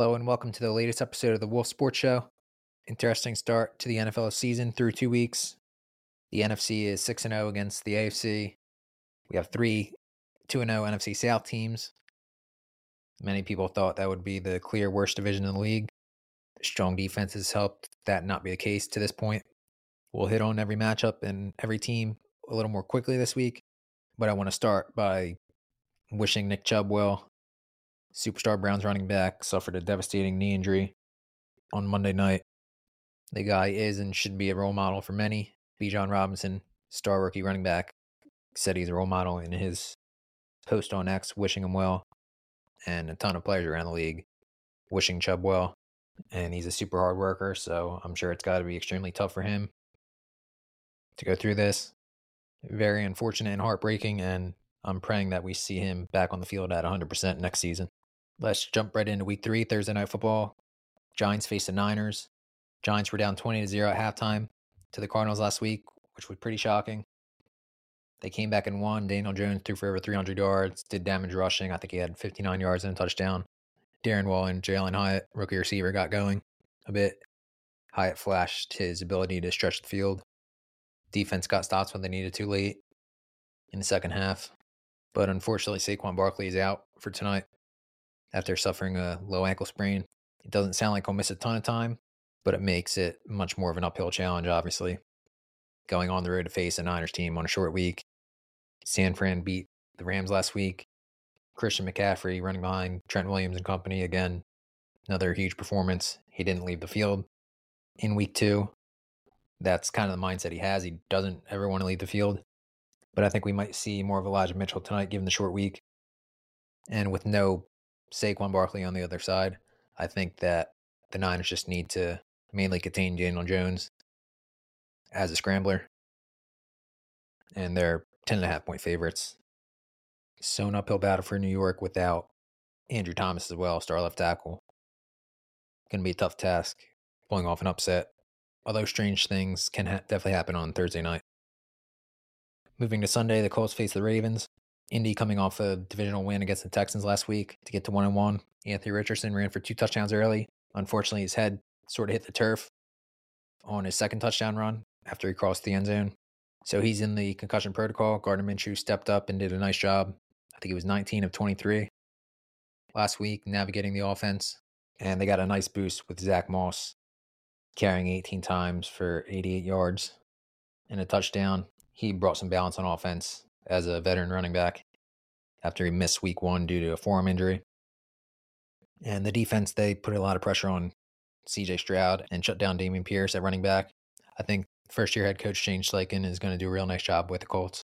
Hello and welcome to the latest episode of the Wolf Sports Show. Interesting start to the NFL season through two weeks. The NFC is 6 0 against the AFC. We have three 2 0 NFC South teams. Many people thought that would be the clear worst division in the league. Strong defenses helped that not be the case to this point. We'll hit on every matchup and every team a little more quickly this week, but I want to start by wishing Nick Chubb well superstar Browns running back, suffered a devastating knee injury on Monday night. The guy is and should be a role model for many. Bijan Robinson, star rookie running back, said he's a role model in his post on X, wishing him well, and a ton of players around the league wishing Chubb well. And he's a super hard worker, so I'm sure it's got to be extremely tough for him to go through this. Very unfortunate and heartbreaking, and I'm praying that we see him back on the field at 100% next season. Let's jump right into week three, Thursday night football. Giants face the Niners. Giants were down 20 to 0 at halftime to the Cardinals last week, which was pretty shocking. They came back and won. Daniel Jones threw for over 300 yards, did damage rushing. I think he had 59 yards and a touchdown. Darren Waller and Jalin Hyatt, rookie receiver, got going a bit. Hyatt flashed his ability to stretch the field. Defense got stops when they needed to late in the second half. But unfortunately, Saquon Barkley is out for tonight after suffering a low ankle sprain. It doesn't sound like he'll miss a ton of time, but it makes it much more of an uphill challenge, obviously. Going on the road to face a Niners team on a short week. San Fran beat the Rams last week. Christian McCaffrey running behind Trent Williams and company again. Another huge performance. He didn't leave the field in week two. That's kind of the mindset he has. He doesn't ever want to leave the field. But I think we might see more of Elijah Mitchell tonight, given the short week. And with no Saquon Barkley on the other side. I think that the Niners just need to mainly contain Daniel Jones as a scrambler. And they're 10 and a half point favorites. So an uphill battle for New York without Andrew Thomas as well, star left tackle. Going to be a tough task pulling off an upset. Although strange things can ha- definitely happen on Thursday night. Moving to Sunday, the Colts face the Ravens. Indy coming off a divisional win against the Texans last week to get to one and one. Anthony Richardson ran for two touchdowns early. Unfortunately, his head sort of hit the turf on his second touchdown run after he crossed the end zone. So he's in the concussion protocol. Gardner Minshew stepped up and did a nice job. I think he was 19 of 23 last week navigating the offense. And they got a nice boost with Zack Moss carrying 18 times for 88 yards and a touchdown. He brought some balance on offense as a veteran running back after he missed week one due to a forearm injury. And the defense, they put a lot of pressure on CJ Stroud and shut down Dameon Pierce at running back. I think first year head coach Shane Steichen is going to do a real nice job with the Colts.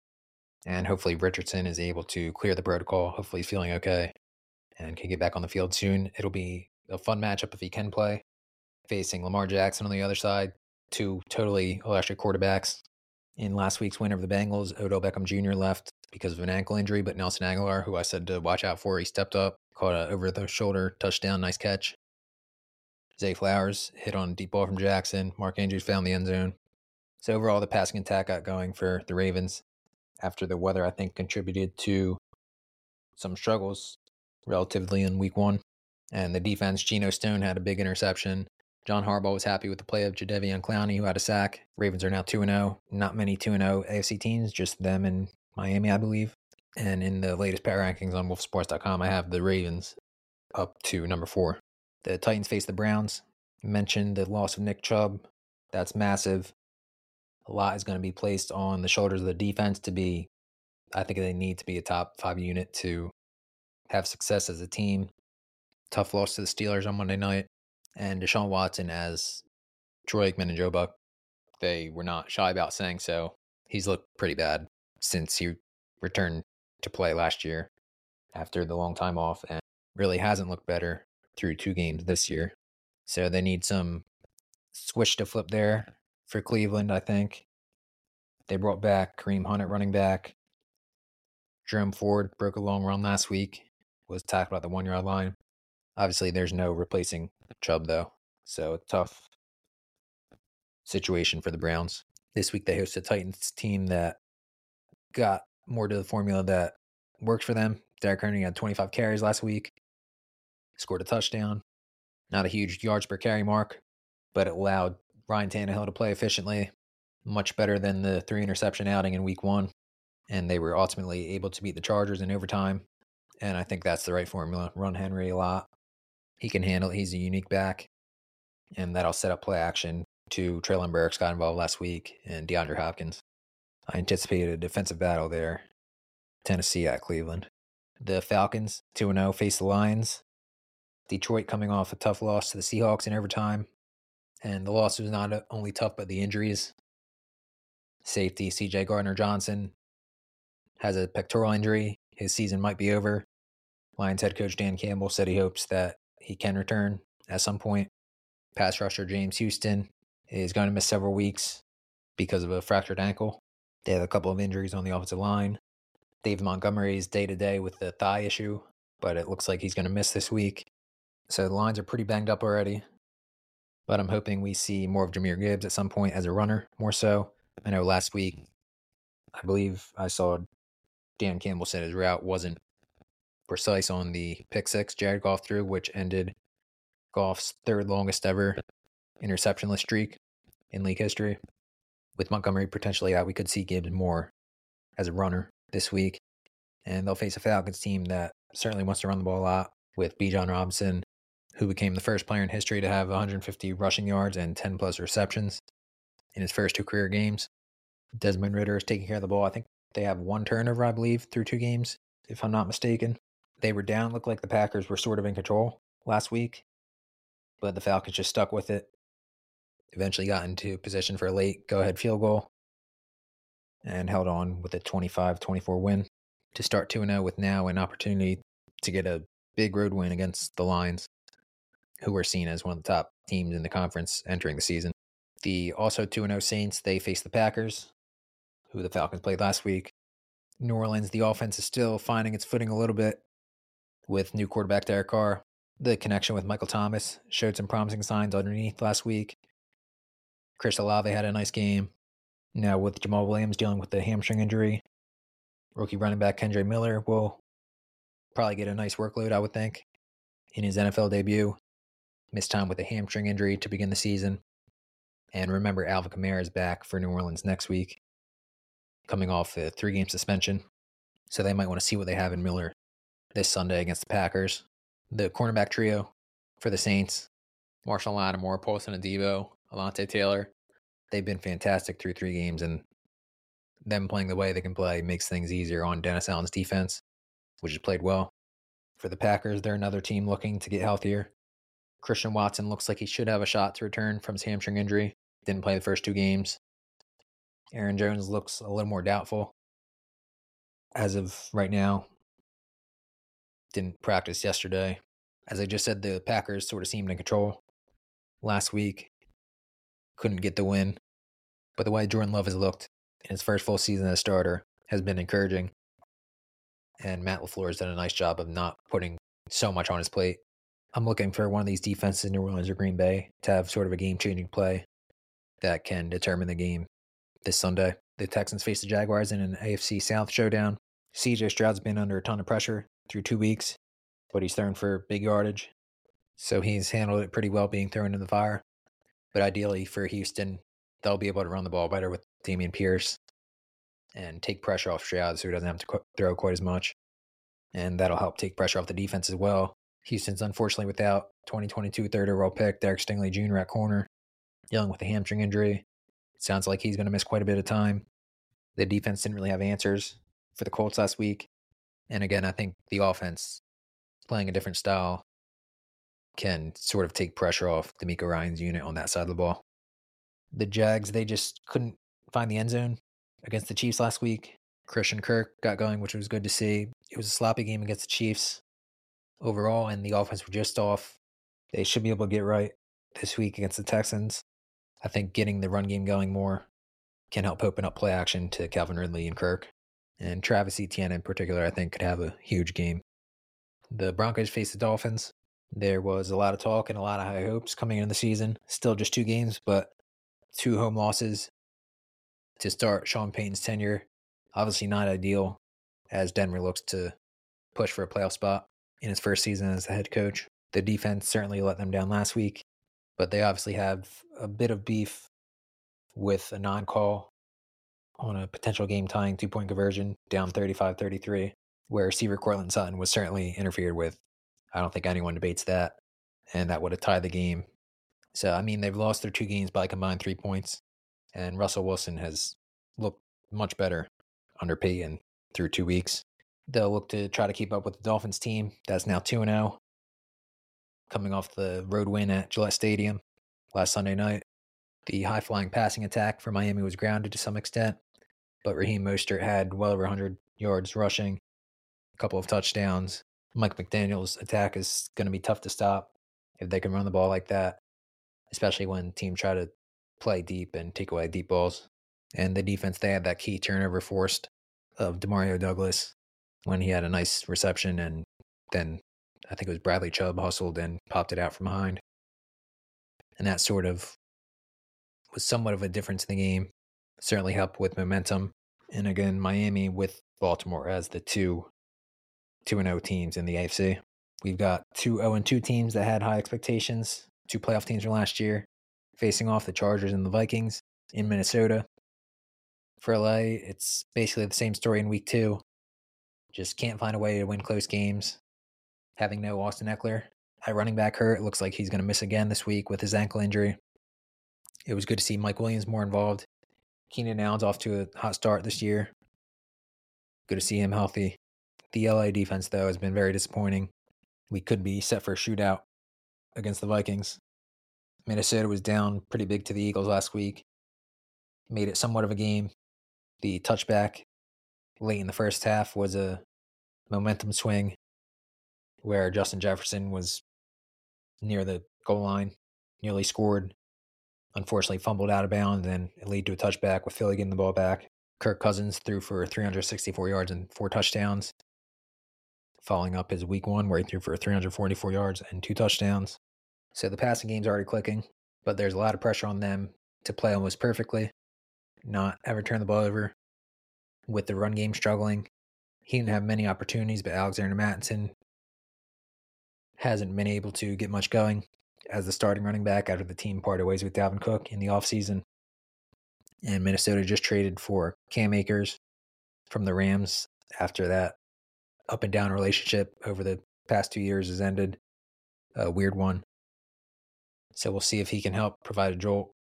And hopefully Richardson is able to clear the protocol. Hopefully he's feeling okay and can get back on the field soon. It'll be a fun matchup if he can play, facing Lamar Jackson on the other side, two totally electric quarterbacks in last week's win over the Bengals, Odell Beckham Jr. left because of an ankle injury, but Nelson Agholor, who I said to watch out for, he stepped up, caught a over the shoulder touchdown, nice catch. Zay Flowers hit on a deep ball from Jackson. Mark Andrews found the end zone. So overall, the passing attack got going for the Ravens after the weather, I think, contributed to some struggles relatively in week one. And the defense, Geno Stone had a big interception. John Harbaugh was happy with the play of Jadeveon Clowney, who had a sack. Ravens are now 2 0. Not many 2 0 AFC teams, just them and Miami, I believe. And in the latest power rankings on wolfsports.com, I have the Ravens up to number four. The Titans face the Browns. mentioned the loss of Nick Chubb. That's massive. A lot is going to be placed on the shoulders of the defense to be, I think they need to be a top five unit to have success as a team. Tough loss to the Steelers on Monday night and Deshaun Watson as Troy Aikman and Joe Buck, they were not shy about saying so. He's looked pretty bad since he returned to play last year after the long time off and really hasn't looked better through two games this year. So they need some switch to flip there for Cleveland, I think. They brought back Kareem Hunt at running back. Jerome Ford broke a long run last week, was tackled at the one yard line. Obviously, there's no replacing Chubb, though. So a tough situation for the Browns. This week they host a Titans team that got more to the formula that works for them. Derrick Henry had 25 carries last week, scored a touchdown. Not a huge yards per carry mark, but it allowed Ryan Tannehill to play efficiently, much better than the three interception outing in week one. And they were ultimately able to beat the Chargers in overtime. And I think that's the right formula. Run Henry a lot. He can handle it. He's a unique back. And that'll set up play action to Treylon Burks got involved last week and DeAndre Hopkins. I anticipate a defensive battle there. Tennessee at Cleveland. The Falcons, 2 0, face the Lions. Detroit coming off a tough loss to the Seahawks in overtime. And the loss was not only tough, but the injuries. Safety CJ Gardner Johnson has a pectoral injury. His season might be over. Lions head coach Dan Campbell said he hopes that he can return at some point. Pass rusher James Houston is going to miss several weeks because of a fractured ankle. They have a couple of injuries on the offensive line. Dave Montgomery is day to day with the thigh issue, but it looks like he's going to miss this week. So the lines are pretty banged up already. But I'm hoping we see more of Jahmyr Gibbs at some point as a runner, more so. I know last week, I believe I saw Dan Campbell said his route wasn't precise on the pick six Jared Goff threw, which ended Goff's third longest ever interceptionless streak in league history. With Montgomery potentially out, we could see Gibbs more as a runner this week. And they'll face a Falcons team that certainly wants to run the ball a lot with Bijan Robinson, who became the first player in history to have 150 rushing yards and 10 plus receptions in his first two career games. Desmond Ridder is taking care of the ball. I think they have one turnover, I believe, through two games, if I'm not mistaken. They were down, looked like the Packers were sort of in control last week, but the Falcons just stuck with it. Eventually got into position for a late go ahead field goal and held on with a 25 24 win to start 2 0 with now an opportunity to get a big road win against the Lions, who were seen as one of the top teams in the conference entering the season. The also 2 0 Saints, they face the Packers, who the Falcons played last week. New Orleans, the offense is still finding its footing a little bit with new quarterback Derek Carr. The connection with Michael Thomas showed some promising signs underneath last week. Chris Olave had a nice game. Now with Jamaal Williams dealing with the hamstring injury, rookie running back Kendre Miller will probably get a nice workload, I would think, in his NFL debut. Missed time with a hamstring injury to begin the season. And remember, Alvin Kamara is back for New Orleans next week, coming off a three game suspension. So they might want to see what they have in Miller this Sunday against the Packers. The cornerback trio for the Saints Marshon Lattimore, Paulson Adebo, Alontae Taylor. They've been fantastic through three games, and them playing the way they can play makes things easier on Dennis Allen's defense, which has played well. For the Packers, they're another team looking to get healthier. Christian Watson looks like he should have a shot to return from his hamstring injury. Didn't play the first two games. Aaron Jones looks a little more doubtful as of right now. Didn't practice yesterday. As I just said, the Packers sort of seemed in control last week. Couldn't get the win. But the way Jordan Love has looked in his first full season as a starter has been encouraging. And Matt LaFleur has done a nice job of not putting so much on his plate. I'm looking for one of these defenses in New Orleans or Green Bay to have sort of a game changing play that can determine the game this Sunday. The Texans face the Jaguars in an AFC South showdown. CJ Stroud's been under a ton of pressure through two weeks, but he's thrown for big yardage. So he's handled it pretty well being thrown in the fire. But ideally for Houston, they'll be able to run the ball better with Dameon Pierce and take pressure off Stroud so he doesn't have to throw quite as much. And that'll help take pressure off the defense as well. Houston's unfortunately without 2022 third overall pick Derek Stingley Jr. at corner, dealing with a hamstring injury. It sounds like he's going to miss quite a bit of time. The defense didn't really have answers for the Colts last week. And again, I think the offense playing a different style can sort of take pressure off DeMeco Ryans' unit on that side of the ball. The Jags, they just couldn't find the end zone against the Chiefs last week. Christian Kirk got going, which was good to see. It was a sloppy game against the Chiefs overall, and the offense were just off. They should be able to get right this week against the Texans. I think getting the run game going more can help open up play action to Calvin Ridley and Kirk. And Travis Etienne in particular, I think, could have a huge game. The Broncos face the Dolphins. There was a lot of talk and a lot of high hopes coming into the season. Still just two games, but two home losses to start Sean Payton's tenure. Obviously not ideal as Denver looks to push for a playoff spot in his first season as the head coach. The defense certainly let them down last week, but they obviously have a bit of beef with a non call on a potential game tying two point conversion down 35 33, where receiver Courtland Sutton was certainly interfered with. I don't think anyone debates that. And that would have tied the game. So, I mean, they've lost their two games by combined three points. And Russell Wilson has looked much better under Peyton through two weeks. They'll look to try to keep up with the Dolphins team. That's now 2 0, coming off the road win at Gillette Stadium last Sunday night. The high flying passing attack for Miami was grounded to some extent, but Raheem Mostert had well over 100 yards rushing, a couple of touchdowns. Mike McDaniel's attack is going to be tough to stop if they can run the ball like that, especially when teams try to play deep and take away deep balls. And the defense, they had that key turnover forced of Demario Douglas when he had a nice reception and then I think it was Bradley Chubb hustled and popped it out from behind. And that sort of was somewhat of a difference in the game. Certainly help with momentum. And again, Miami with Baltimore as the two 2 0 teams in the AFC. We've got two 0 2 teams that had high expectations, two playoff teams from last year, facing off the Chargers and the Vikings in Minnesota. For LA, it's basically the same story in week two. Just can't find a way to win close games. Having no Austin Ekeler at running back hurt, it looks like he's going to miss again this week with his ankle injury. It was good to see Mike Williams more involved. Keenan Allen's off to a hot start this year. Good to see him healthy. The LA defense, though, has been very disappointing. We could be set for a shootout against the Vikings. Minnesota was down pretty big to the Eagles last week. Made it somewhat of a game. The touchback late in the first half was a momentum swing where Justin Jefferson was near the goal line, nearly scored, unfortunately fumbled out of bounds, and led to a touchback with Philly getting the ball back. Kirk Cousins threw for 364 yards and four touchdowns, following up his week one where he threw for 344 yards and two touchdowns. So the passing game's already clicking, but there's a lot of pressure on them to play almost perfectly, not ever turn the ball over. With the run game struggling, he didn't have many opportunities, but Alexander Mattison hasn't been able to get much going as the starting running back after the team parted ways with Dalvin Cook in the offseason. And Minnesota just traded for Cam Akers from the Rams after that up and down relationship over the past two years has ended. A weird one. So we'll see if he can help provide a jolt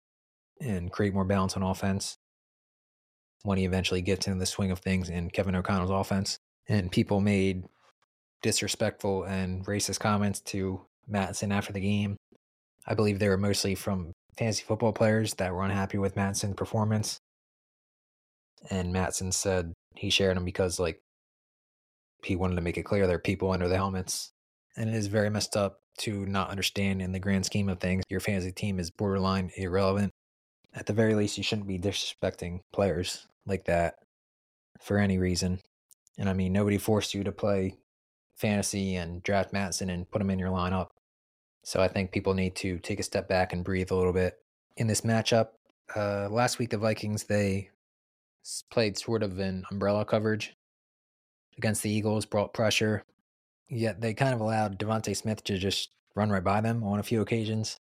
and create more balance on offense when he eventually gets into the swing of things in Kevin O'Connell's offense. And people made disrespectful and racist comments to Mattison after the game. I believe they were mostly from fantasy football players that were unhappy with Mattison's performance. And Mattison said he shared them because like he wanted to make it clear there are people under the helmets. And it is very messed up to not understand in the grand scheme of things your fantasy team is borderline irrelevant. At the very least, you shouldn't be disrespecting players like that for any reason. And I mean, nobody forced you to play fantasy and draft Mattison and put him in your lineup. So I think people need to take a step back and breathe a little bit in this matchup. Uh, last week, the Vikings they played sort of an umbrella coverage against the Eagles, brought pressure, yet they kind of allowed DeVonta Smith to just run right by them on a few occasions.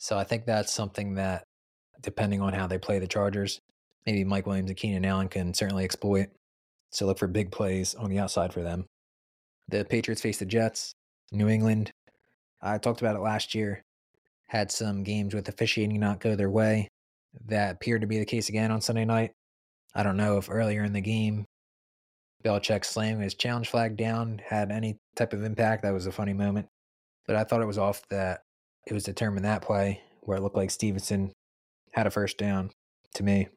So I think that's something that, depending on how they play the Chargers, maybe Mike Williams and Keenan Allen can certainly exploit. So look for big plays on the outside for them. The Patriots face the Jets. New England, I talked about it last year, had some games with officiating not go their way. That appeared to be the case again on Sunday night. I don't know if earlier in the game, Belichick slamming his challenge flag down had any type of impact. That was a funny moment. But I thought it was off that it was determined that play where it looked like Stevenson had a first down to me.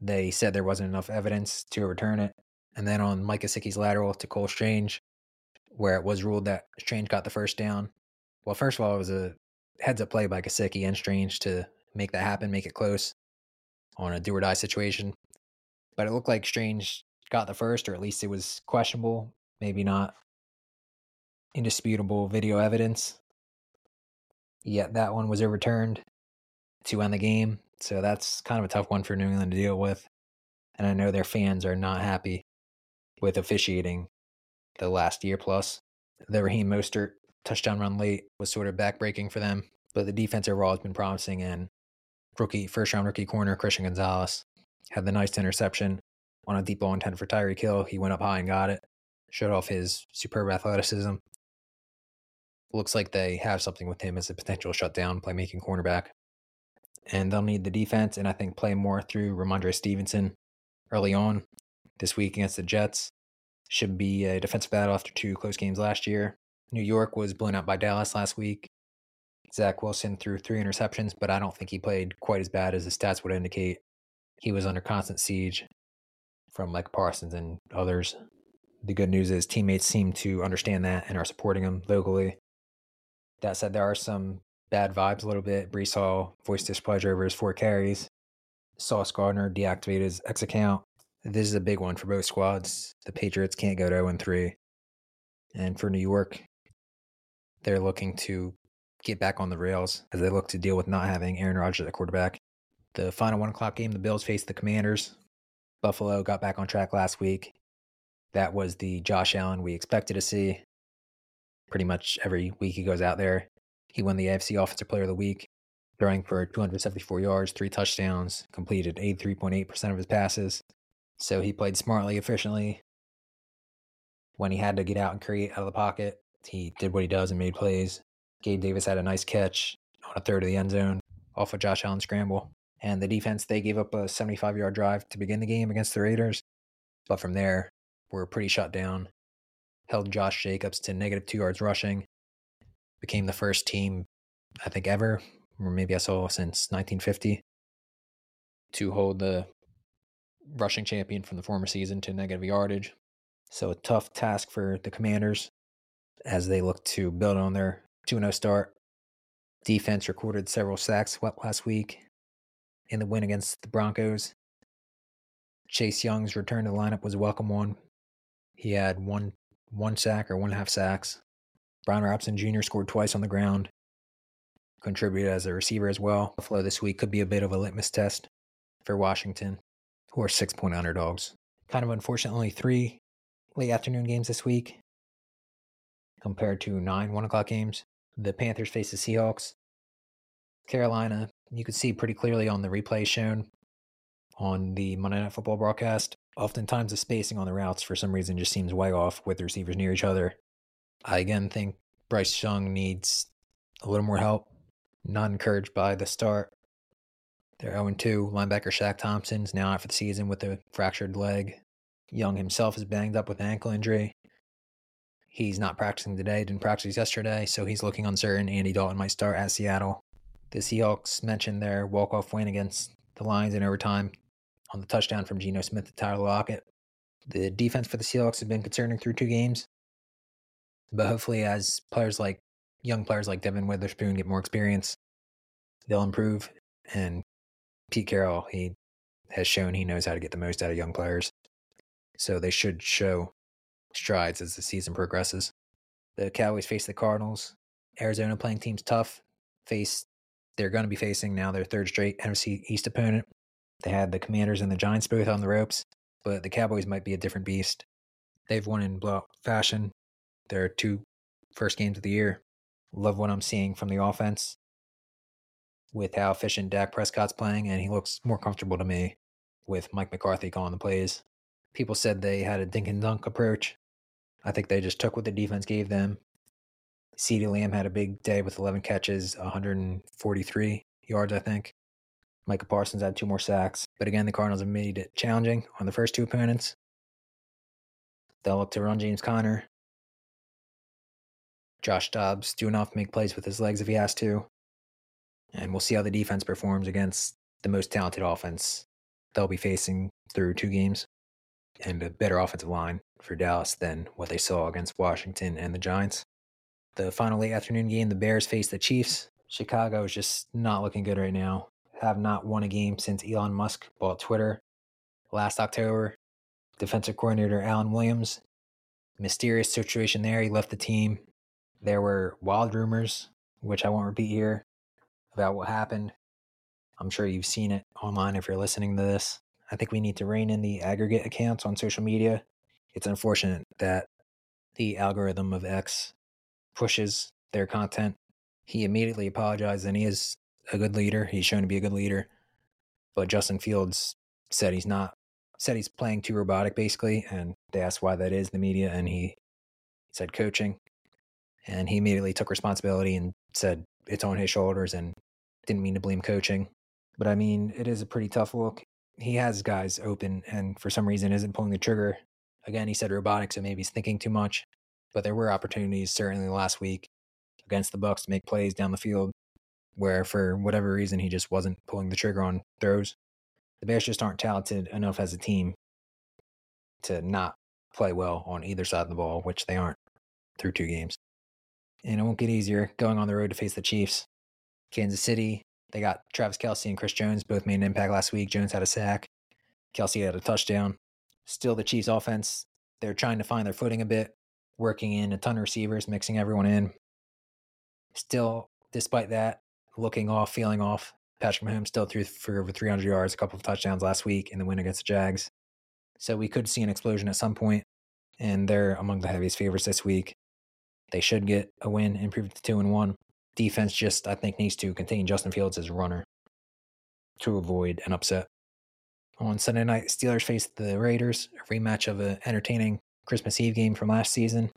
They said there wasn't enough evidence to return it. And then on Mike Gesicki's lateral to Cole Strange, where it was ruled that Strange got the first down. Well, first of all, it was a heads up play by Gesicki and Strange to make that happen, make it close on a do or die situation. But it looked like Strange got the first, or at least it was questionable, maybe not indisputable video evidence. Yet that one was overturned to end the game. So that's kind of a tough one for New England to deal with. And I know their fans are not happy with officiating the last year plus. The Raheem Mostert touchdown run late was sort of backbreaking for them. But the defense overall has been promising, and rookie first round rookie corner Christian Gonzalez had the nice interception on a deep ball intended for Tyreek Hill. He went up high and got it, showed off his superb athleticism. Looks like they have something with him as a potential shutdown playmaking cornerback. And they'll need the defense, and I think play more through Rhamondre Stevenson early on this week against the Jets. Should be a defensive battle after two close games last year. New York was blown out by Dallas last week. Zach Wilson threw three interceptions, but I don't think he played quite as bad as the stats would indicate. He was under constant siege from Micah Parsons and others. The good news is teammates seem to understand that and are supporting him locally. That said, there are some bad vibes a little bit. Breece Hall voiced displeasure over his four carries. Sauce Gardner deactivated his X account. This is a big one for both squads. The Patriots can't go to 0 3. And for New York, they're looking to get back on the rails as they look to deal with not having Aaron Rodgers at quarterback. The final one o'clock game, the Bills faced the Commanders. Buffalo got back on track last week. That was the Josh Allen we expected to see. Pretty much every week he goes out there. He won the AFC Offensive Player of the Week, throwing for 274 yards, three touchdowns, completed 83.8% of his passes. So he played smartly, efficiently. When he had to get out and create out of the pocket, he did what he does and made plays. Gabe Davis had a nice catch on a third of the end zone off of Josh Allen scramble. And the defense, they gave up a 75 yard drive to begin the game against the Raiders. But from there, were pretty shut down. Held Josh Jacobs to negative two yards rushing. Became the first team, I think, ever, or maybe I saw since 1950, to hold the rushing champion from the former season to negative yardage. So a tough task for the Commanders as they look to build on their 2 0 start. Defense recorded several sacks last week in the win against the Broncos. Chase Young's return to the lineup was a welcome one. He had one one sack or one half sacks. Brian Robinson Jr. scored twice on the ground, contributed as a receiver as well. Buffalo this week could be a bit of a litmus test for Washington, who are six point underdogs. Kind of unfortunately, three late afternoon games this week compared to nine one o'clock games. The Panthers face the Seahawks. Carolina, you could see pretty clearly on the replay shown on the Monday Night Football broadcast. Oftentimes, the spacing on the routes for some reason just seems way off with the receivers near each other. I again think Bryce Young needs a little more help. Not encouraged by the start. They're 0 2. Linebacker Shaq Thompson's now out for the season with a fractured leg. Young himself is banged up with an ankle injury. He's not practicing today, didn't practice yesterday, so he's looking uncertain. Andy Dalton might start at Seattle. The Seahawks mentioned their walk-off win against the Lions in overtime on the touchdown from Geno Smith to Tyler Lockett. The defense for the Seahawks has been concerning through two games, but hopefully, as players like young players like Devin Witherspoon get more experience, they'll improve. And Pete Carroll, he has shown he knows how to get the most out of young players, so they should show strides as the season progresses. The Cowboys face the Cardinals. Arizona playing teams tough. Face they're going to be facing now their third straight NFC East opponent. They had the Commanders and the Giants both on the ropes, but the Cowboys might be a different beast. They've won in blowout fashion. Their two first games of the year. Love what I'm seeing from the offense with how efficient Dak Prescott's playing, and he looks more comfortable to me with Mike McCarthy calling the plays. People said they had a dink and dunk approach. I think they just took what the defense gave them. CeeDee Lamb had a big day with 11 catches, 143 yards, I think. Micah Parsons had two more sacks. But again, the Cardinals have made it challenging on the first two opponents. They'll look to run James Conner. Josh Dobbs do enough to make plays with his legs if he has to. And we'll see how the defense performs against the most talented offense they'll be facing through two games and a better offensive line for Dallas than what they saw against Washington and the Giants. The final late afternoon game, the Bears face the Chiefs. Chicago is just not looking good right now. Have not won a game since Elon Musk bought Twitter last October. Defensive coordinator Alan Williams, mysterious situation there. He left the team. There were wild rumors, which I won't repeat here, about what happened. I'm sure you've seen it online if you're listening to this. I think we need to rein in the aggregate accounts on social media. It's unfortunate that the algorithm of X pushes their content. He immediately apologized, and he is a good leader. He's shown to be a good leader. But Justin Fields said he's not, said he's playing too robotic, basically. And they asked why that is, the media, and he said coaching. And he immediately took responsibility and said it's on his shoulders and didn't mean to blame coaching. But I mean, it is a pretty tough look. He has guys open and for some reason isn't pulling the trigger. Again, he said robotic, so maybe he's thinking too much. But there were opportunities certainly last week against the Bucks to make plays down the field where for whatever reason he just wasn't pulling the trigger on throws. The Bears just aren't talented enough as a team to not play well on either side of the ball, which they aren't through two games. And it won't get easier going on the road to face the Chiefs. Kansas City, they got Travis Kelce and Chris Jones both made an impact last week. Jones had a sack, Kelce had a touchdown. Still, the Chiefs' offense, they're trying to find their footing a bit, working in a ton of receivers, mixing everyone in. Still, despite that, looking off, feeling off. Patrick Mahomes still threw for over 300 yards, a couple of touchdowns last week in the win against the Jags. So we could see an explosion at some point, and they're among the heaviest favorites this week. They should get a win, improve to two and one. Defense just, I think, needs to contain Justin Fields as a runner to avoid an upset. On Sunday night, Steelers face the Raiders, a rematch of an entertaining Christmas Eve game from last season.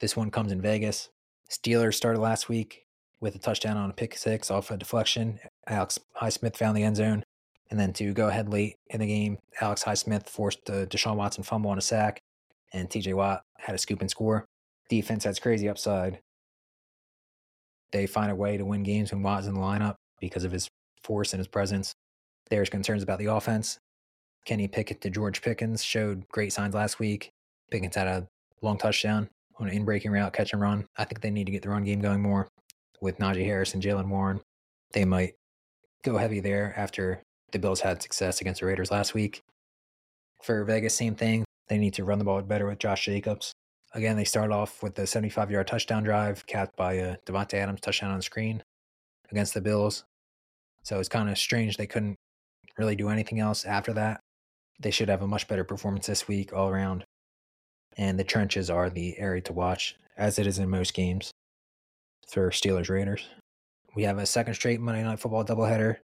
This one comes in Vegas. Steelers started last week with a touchdown on a pick six off a deflection. Alex Highsmith found the end zone. And then to go ahead late in the game, Alex Highsmith forced the Deshaun Watson fumble on a sack, and TJ Watt had a scoop and score. Defense has crazy upside. They find a way to win games when Watt's in the lineup because of his force and his presence. There's concerns about the offense. Kenny Pickett to George Pickens showed great signs last week. Pickens had a long touchdown on an in breaking route, catch and run. I think they need to get the run game going more with Najee Harris and Jaylen Warren. They might go heavy there after the Bills had success against the Raiders last week. For Vegas, same thing. They need to run the ball better with Josh Jacobs. Again, they start off with a 75 yard touchdown drive capped by uh, a Davante Adams touchdown on the screen against the Bills. So it's kind of strange they couldn't really do anything else after that. They should have a much better performance this week all around. And the trenches are the area to watch, as it is in most games for Steelers Raiders. We have a second straight Monday Night Football doubleheader.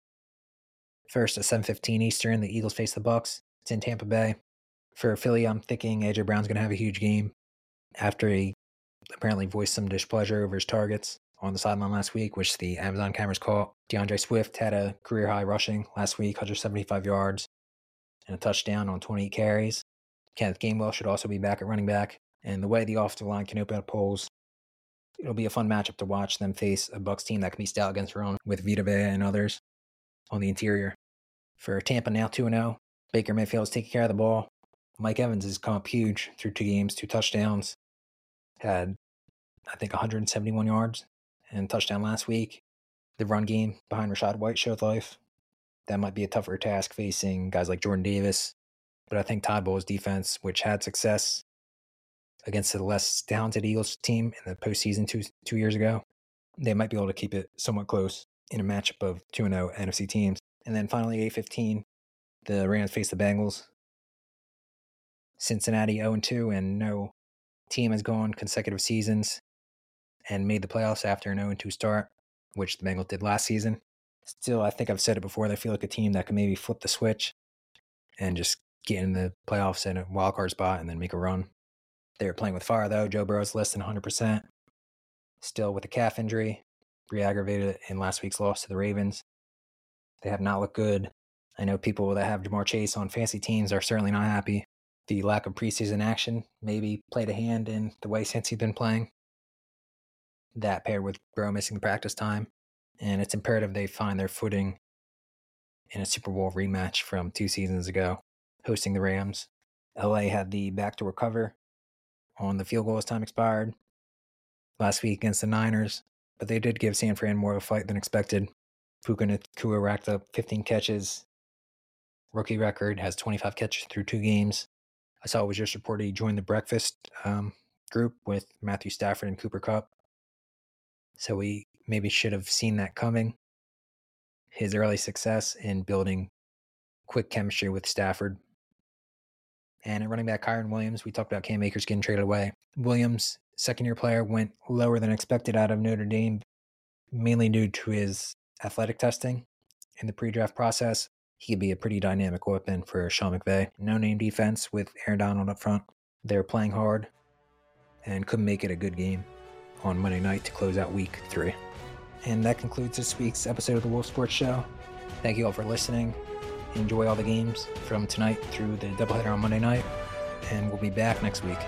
First at 7:15 Eastern, the Eagles face the Bucks. It's in Tampa Bay. For Philly, I'm thinking AJ Brown's going to have a huge game after he apparently voiced some displeasure over his targets on the sideline last week, which the Amazon cameras caught. D'Andre Swift had a career high rushing last week, 175 yards and a touchdown on 28 carries. Kenneth Gainwell should also be back at running back. And the way the offensive line can open up holes it'll be a fun matchup to watch them face a Bucks team that can be stout against their own with Vita Vea and others on the interior. For Tampa now 2 0, Baker Mayfield is taking care of the ball. Mike Evans has come up huge through two games, two touchdowns. Had, I think, 171 yards and touchdown last week. The run game behind Rachaad White showed life. That might be a tougher task facing guys like Jordan Davis. But I think Todd Bowles' defense, which had success against the less talented Eagles team in the postseason two two years ago. They might be able to keep it somewhat close in a matchup of 2 0 NFC teams. And then finally, 8 15, the Rams face the Bengals. Cincinnati 0 2, and no team has gone consecutive seasons and made the playoffs after an 0 2 start, which the Bengals did last season. Still, I think I've said it before, they feel like a team that can maybe flip the switch and just get in the playoffs in a wild card spot and then make a run. They were playing with fire, though. Joe Burrow's less than 100%. Still with a calf injury, re aggravated in last week's loss to the Ravens. They have not looked good. I know people that have Ja'Marr Chase on fancy teams are certainly not happy. The lack of preseason action maybe played a hand in the way since he's been playing. That paired with Burrow missing the practice time. And it's imperative they find their footing in a Super Bowl rematch from two seasons ago, hosting the Rams. LA had the backdoor cover on the field goal as time expired last week against the Niners, but they did give San Fran more of a fight than expected. Puka Nacua racked up 15 catches. Rookie record has 25 catches through two games. I saw it was just reported he joined the breakfast um, group with Matthew Stafford and Cooper Kupp. So we maybe should have seen that coming. His early success in building quick chemistry with Stafford and at running back, Kyren Williams, we talked about Cam Akers getting traded away. Williams second year player, went lower than expected out of Notre Dame, mainly due to his athletic testing in the pre draft process. He could be a pretty dynamic weapon for Sean McVay. No name defense with Aaron Donald up front. They're playing hard and couldn't make it a good game on Monday night to close out week three. And that concludes this week's episode of the Wolf Sports Show. Thank you all for listening. Enjoy all the games from tonight through the doubleheader on Monday night. And we'll be back next week.